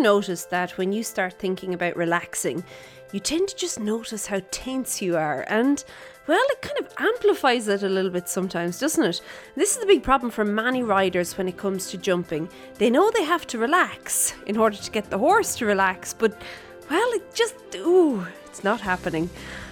noticed that when you start thinking about relaxing, you tend to just notice how tense you are and well, it kind of amplifies it a little bit sometimes, doesn't it? This is the big problem for many riders when it comes to jumping. They know they have to relax in order to get the horse to relax, but well, it just, ooh, it's not happening.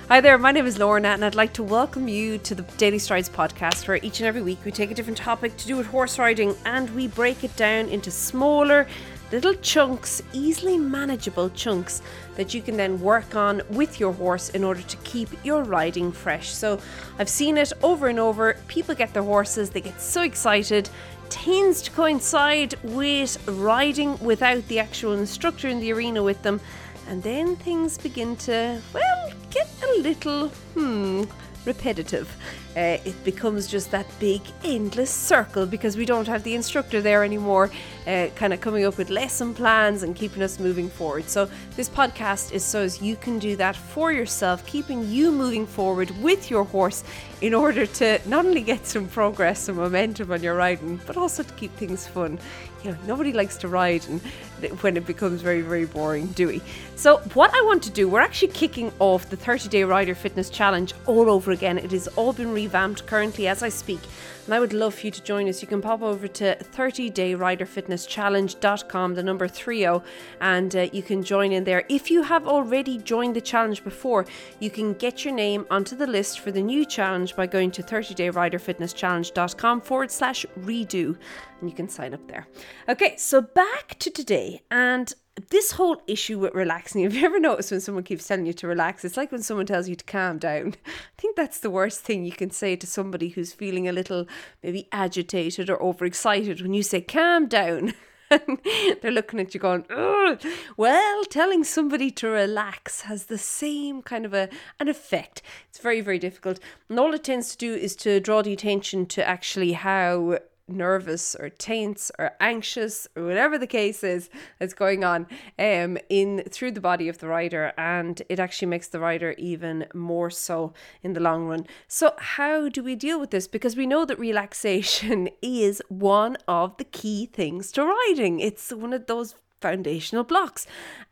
Hi there, my name is Lorna, and I'd like to welcome you to the Daily Strides podcast, where each and every week we take a different topic to do with horse riding and we break it down into smaller, little chunks, easily manageable chunks that you can then work on with your horse in order to keep your riding fresh. So I've seen it over and over. People get their horses, they get so excited. Tends to coincide with riding without the actual instructor in the arena with them, and then things begin to, well, get a little, hmm, repetitive. Uh, it becomes just that big endless circle because we don't have the instructor there anymore, uh, kind of coming up with lesson plans and keeping us moving forward. So, this podcast is so as you can do that for yourself, keeping you moving forward with your horse in order to not only get some progress and momentum on your riding, but also to keep things fun. You know, nobody likes to ride and when it becomes very, very boring, do we? So, what I want to do, we're actually kicking off the 30 day rider fitness challenge all over again. It has all been revamped currently as I speak, and I would love for you to join us. You can pop over to 30dayriderfitnesschallenge.com, the number 30, and uh, you can join in there. If you have already joined the challenge before, you can get your name onto the list for the new challenge by going to 30dayriderfitnesschallenge.com forward slash redo, and you can sign up there. Okay, so back to today, and this whole issue with relaxing, have you ever noticed when someone keeps telling you to relax? It's like when someone tells you to calm down. I think that's the worst thing you can say to somebody who's feeling a little maybe agitated or overexcited when you say calm down. They're looking at you going, Ugh. well, telling somebody to relax has the same kind of a an effect. It's very, very difficult. And all it tends to do is to draw the attention to actually how nervous or tense or anxious or whatever the case is that's going on um in through the body of the rider and it actually makes the rider even more so in the long run. So how do we deal with this? Because we know that relaxation is one of the key things to riding. It's one of those foundational blocks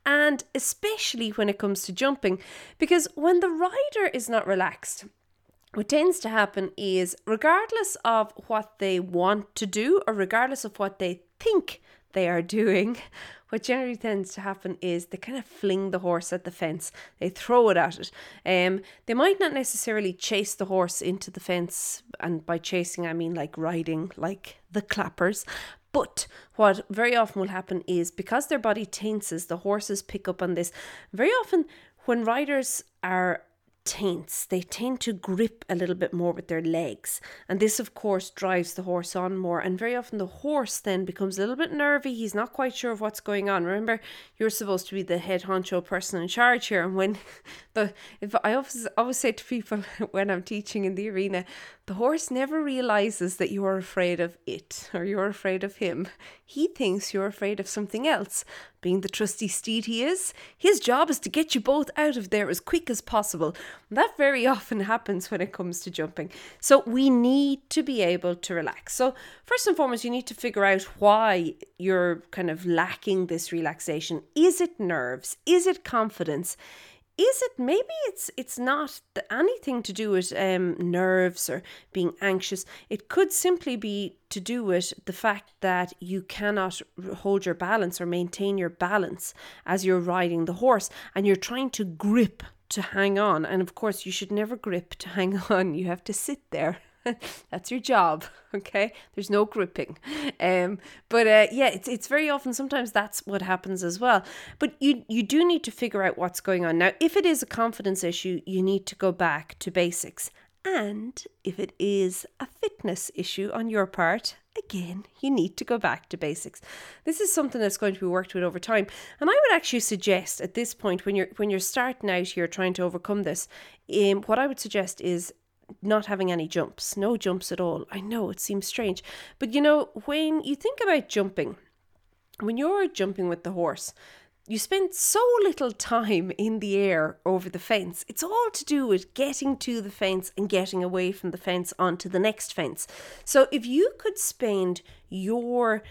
and especially when it comes to jumping because when the rider is not relaxed what tends to happen is, regardless of what they want to do or regardless of what they think they are doing, what generally tends to happen is they kind of fling the horse at the fence. They throw it at it. Um, they might not necessarily chase the horse into the fence, and by chasing I mean like riding, like the clappers. But what very often will happen is because their body tenses, the horses pick up on this. Very often, when riders are tense. They tend to grip a little bit more with their legs. And this, of course, drives the horse on more. And very often the horse then becomes a little bit nervy. He's not quite sure of what's going on. Remember, you're supposed to be the head honcho person in charge here. And when if I always, always say to people when I'm teaching in the arena, the horse never realizes that you're afraid of it or you're afraid of him. He thinks you're afraid of something else. Being the trusty steed he is, his job is to get you both out of there as quick as possible. That very often happens when it comes to jumping. So we need to be able to relax. So, first and foremost, you need to figure out why you're kind of lacking this relaxation. Is it nerves? Is it confidence? Is it maybe it's it's not anything to do with um, nerves or being anxious. It could simply be to do with the fact that you cannot hold your balance or maintain your balance as you're riding the horse and you're trying to grip to hang on. And of course you should never grip to hang on. You have to sit there that's your job okay? There's no gripping. Um but uh, yeah it's it's very often sometimes that's what happens as well. But you you do need to figure out what's going on. Now if it is a confidence issue you need to go back to basics. And if it is a fitness issue on your part again you need to go back to basics. This is something that's going to be worked with over time. And i would actually suggest at this point when you're when you're starting out here trying to overcome this um, what i would suggest is not having any jumps, no jumps at all. I know it seems strange, but you know, when you think about jumping, when you're jumping with the horse, you spend so little time in the air over the fence. It's all to do with getting to the fence and getting away from the fence onto the next fence. So if you could spend your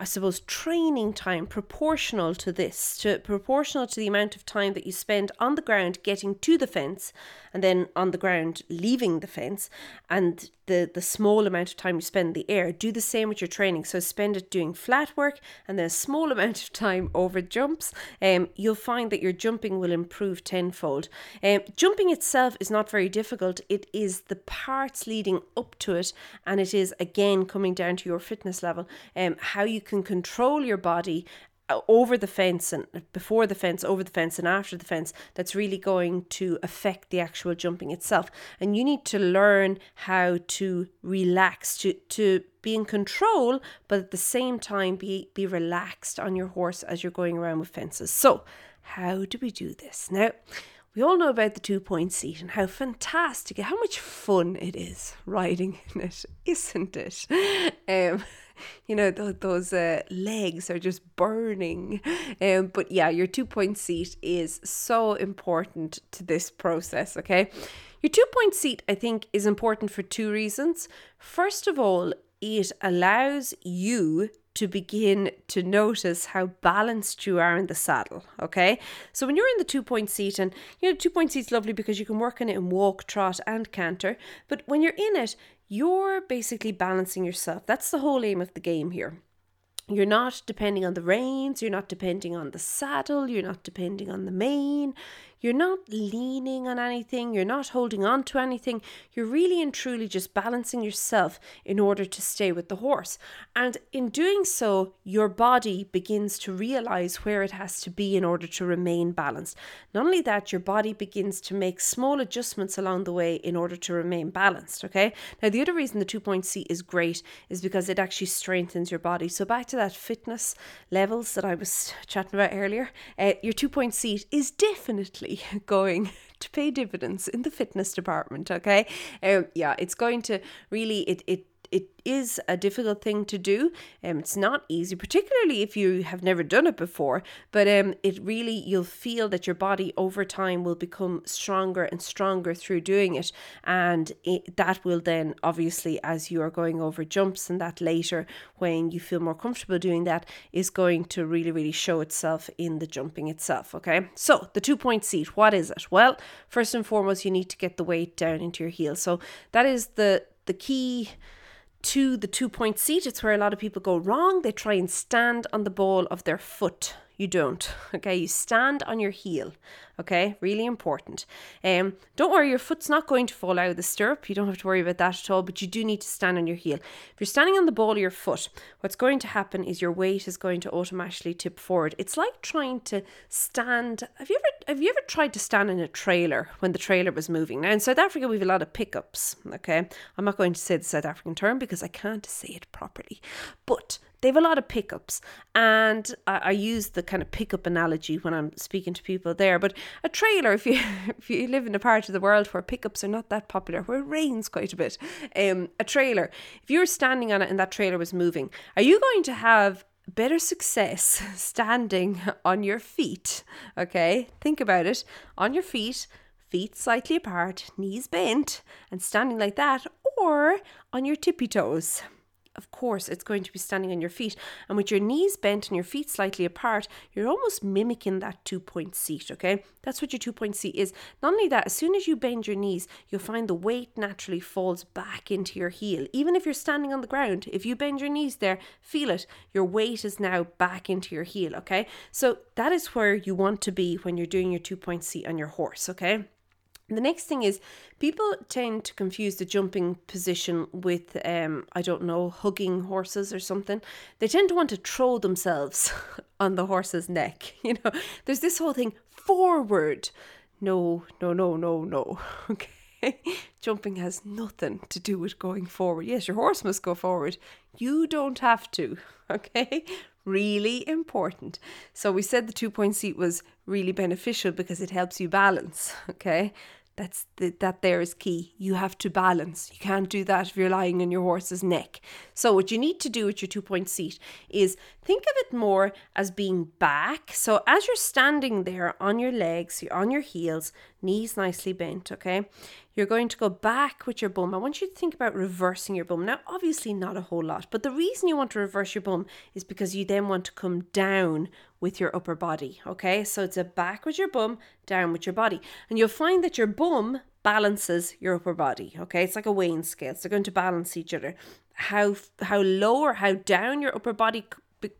I suppose, training time proportional to this, to proportional to the amount of time that you spend on the ground getting to the fence and then on the ground leaving the fence and the, the small amount of time you spend in the air. Do the same with your training. So spend it doing flat work and then a small amount of time over jumps. Um, you'll find that your jumping will improve tenfold. Um, jumping itself is not very difficult. It is the parts leading up to it, and it is again coming down to your fitness level. Um, how you can control your body over the fence and before the fence, over the fence, and after the fence that's really going to affect the actual jumping itself. And you need to learn how to relax, to, to be in control, but at the same time be, be relaxed on your horse as you're going around with fences. So, how do we do this? Now, we all know about the two point seat and how fantastic, how much fun it is riding in it, isn't it? Um, you know, th- those uh, legs are just burning. Um, but yeah, your two point seat is so important to this process, okay? Your two point seat, I think, is important for two reasons. First of all, it allows you to begin to notice how balanced you are in the saddle. Okay. So when you're in the two point seat, and you know, two point seat's lovely because you can work on it in walk, trot, and canter. But when you're in it, you're basically balancing yourself. That's the whole aim of the game here. You're not depending on the reins, you're not depending on the saddle, you're not depending on the mane, you're not leaning on anything, you're not holding on to anything. You're really and truly just balancing yourself in order to stay with the horse. And in doing so, your body begins to realize where it has to be in order to remain balanced. Not only that, your body begins to make small adjustments along the way in order to remain balanced. Okay. Now, the other reason the two point seat is great is because it actually strengthens your body. So, back to that fitness levels that I was chatting about earlier, uh, your two point seat is definitely going to pay dividends in the fitness department. Okay, um, yeah, it's going to really it it it is a difficult thing to do. Um, it's not easy, particularly if you have never done it before. But um, it really you'll feel that your body over time will become stronger and stronger through doing it, and it, that will then obviously as you are going over jumps and that later when you feel more comfortable doing that is going to really really show itself in the jumping itself. Okay, so the two point seat, what is it? Well, first and foremost, you need to get the weight down into your heel. So that is the the key to the two point seat. It's where a lot of people go wrong. They try and stand on the ball of their foot. You don't. Okay, you stand on your heel. Okay, really important. Um, don't worry, your foot's not going to fall out of the stirrup. You don't have to worry about that at all, but you do need to stand on your heel. If you're standing on the ball of your foot, what's going to happen is your weight is going to automatically tip forward. It's like trying to stand. Have you ever have you ever tried to stand in a trailer when the trailer was moving? Now in South Africa we have a lot of pickups. Okay, I'm not going to say the South African term because I can't say it properly, but they have a lot of pickups. And I, I, use the kind of pickup analogy when i'm speaking to people there but a trailer if you if you live in a part of the world where pickups are not that popular where it rains quite a bit um, a trailer if you were standing on it and that trailer was moving are you going to have better success standing on your feet? Okay think about it. On your feet feet slightly apart knees bent and standing like that or on your tippy toes of course, it's going to be standing on your feet. And with your knees bent and your feet slightly apart, you're almost mimicking that two point seat, okay? That's what your two point seat is. Not only that, as soon as you bend your knees, you'll find the weight naturally falls back into your heel. Even if you're standing on the ground, if you bend your knees there, feel it. Your weight is now back into your heel, okay? So that is where you want to be when you're doing your two point seat on your horse, okay? The next thing is people tend to confuse the jumping position with, um, I don't know, hugging horses or something. They tend to want to throw themselves on the horse's neck. You know, there's this whole thing forward. No, no, no, no, no. Okay. Jumping has nothing to do with going forward. Yes, your horse must go forward. You don't have to. Okay really important. So we said the two point seat was really beneficial because it helps you balance. Okay. That's the, that there is key. You have to balance. You can't do that if you're lying on your horse's neck. So what you need to do with your two point seat is think of it more as being back. So as you're standing there on your legs, you're on your heels, knees nicely bent, okay? You're going to go back with your bum. I want you to think about reversing your bum. Now, obviously, not a whole lot, but the reason you want to reverse your bum is because you then want to come down with your upper body, okay? So it's a back with your bum, down with your body. And you'll find that your bum balances your upper body, okay? It's like a weighing scale. So they're going to balance each other. How how low or how down your upper body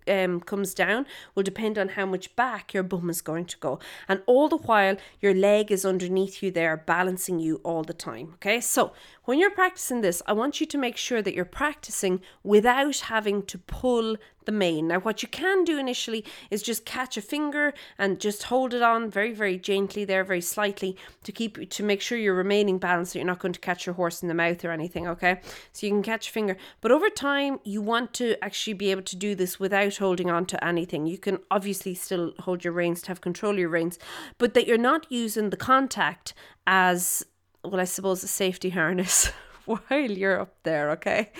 um, comes down will depend on how much back your bum is going to go. And all the while, your leg is underneath you there, balancing you all the time. Okay, so when you're practicing this, I want you to make sure that you're practicing without having to pull the mane. Now, what you can do initially is just catch a finger and just hold it on very, very gently there, very slightly to keep to make sure you're remaining balanced. So you're not going to catch your horse in the mouth or anything. Okay, so you can catch a finger, but over time you want to actually be able to do this without holding on to anything. You can obviously still hold your reins to have control of your reins, but that you're not using the contact as well, I suppose a safety harness while you're up there, okay?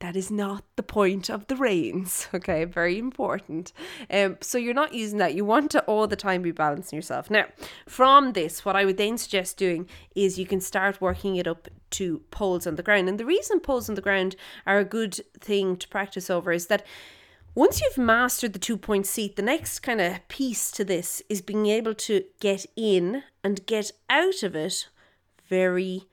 That is not the point of the reins, okay? Very important. Um, so you're not using that. You want to all the time be balancing yourself. Now, from this, what I would then suggest doing is you can start working it up to poles on the ground. And the reason poles on the ground are a good thing to practice over is that once you've mastered the two point seat, the next kind of piece to this is being able to get in and get out of it very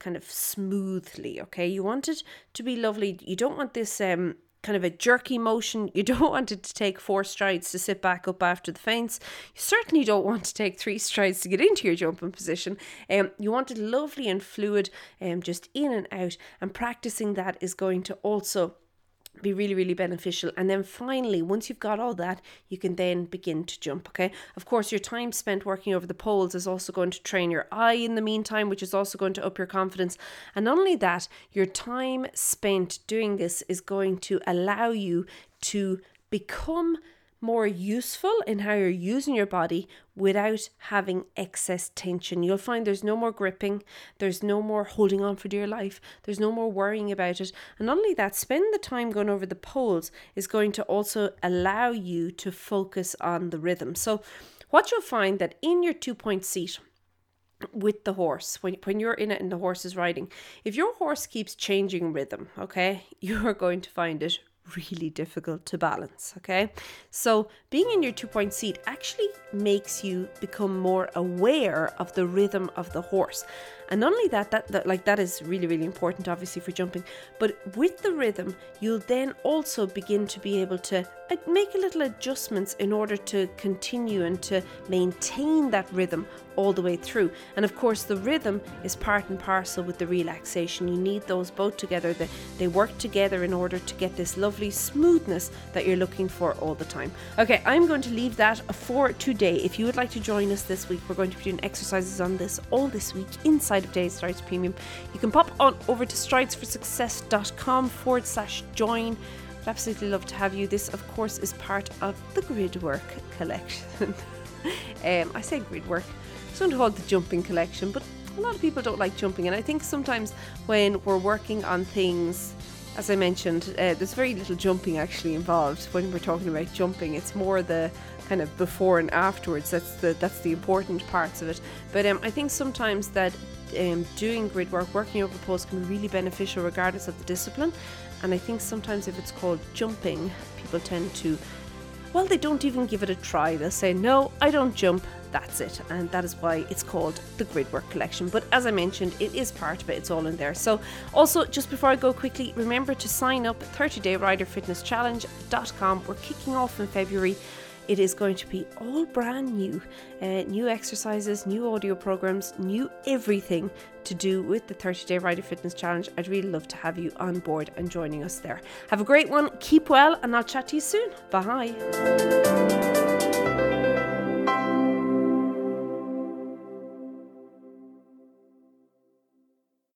kind of smoothly, okay? You want it to be lovely. You don't want this um kind of a jerky motion. You don't want it to take four strides to sit back up after the fence. You certainly don't want to take three strides to get into your jumping position. Um, you want it lovely and fluid, um, just in and out. And practicing that is going to also be really really beneficial. And then finally once you've got all that you can then begin to jump okay? Of course your time spent working over the poles is also going to train your eye in the meantime which is also going to up your confidence. And not only that your time spent doing this is going to allow you to become more useful in how you're using your body without having excess tension. You'll find there's no more gripping, there's no more holding on for dear life, there's no more worrying about it. And not only that, spend the time going over the poles is going to also allow you to focus on the rhythm. So, what you'll find that in your two point seat, with the horse when, when you're in it and the horse is riding if your horse keeps changing rhythm okay you are going to find it really difficult to balance. Okay, so being in your two point seat actually makes you become more aware of the rhythm of the horse. And not only that, that, that like that is really, really important, obviously, for jumping, but with the rhythm, you'll then also begin to be able to make a little adjustments in order to continue and to maintain that rhythm all the way through. And of course, the rhythm is part and parcel with the relaxation. You need those both together. They, they work together in order to get this lovely smoothness that you're looking for all the time. Okay, I'm going to leave that for today. If you would like to join us this week, we're going to be doing exercises on this all this week inside of Daily Strides Premium. You can pop on over to stridesforsuccess.com forward slash join. I'd absolutely love to have you. This, of course, is part of the Gridwork collection. um, I say Gridwork it's not called the jumping collection, but a lot of people don't like jumping. And I think sometimes when we're working on things, as I mentioned, uh, there's very little jumping actually involved when we're talking about jumping. It's more the kind of before and afterwards. That's the that's the important parts of it. But um, I think sometimes that um, doing grid work, working over poles, can be really beneficial regardless of the discipline. And I think sometimes if it's called jumping, people tend to well, they don't even give it a try. They'll say, No, I don't jump, that's it. And that is why it's called the Gridwork Collection. But as I mentioned, it is part of it, it's all in there. So, also, just before I go quickly, remember to sign up 30 day rider fitness challenge.com. We're kicking off in February. It is going to be all brand new uh, new exercises, new audio programs, new everything to do with the 30 Day Rider Fitness Challenge. I'd really love to have you on board and joining us there. Have a great one, keep well, and I'll chat to you soon. Bye.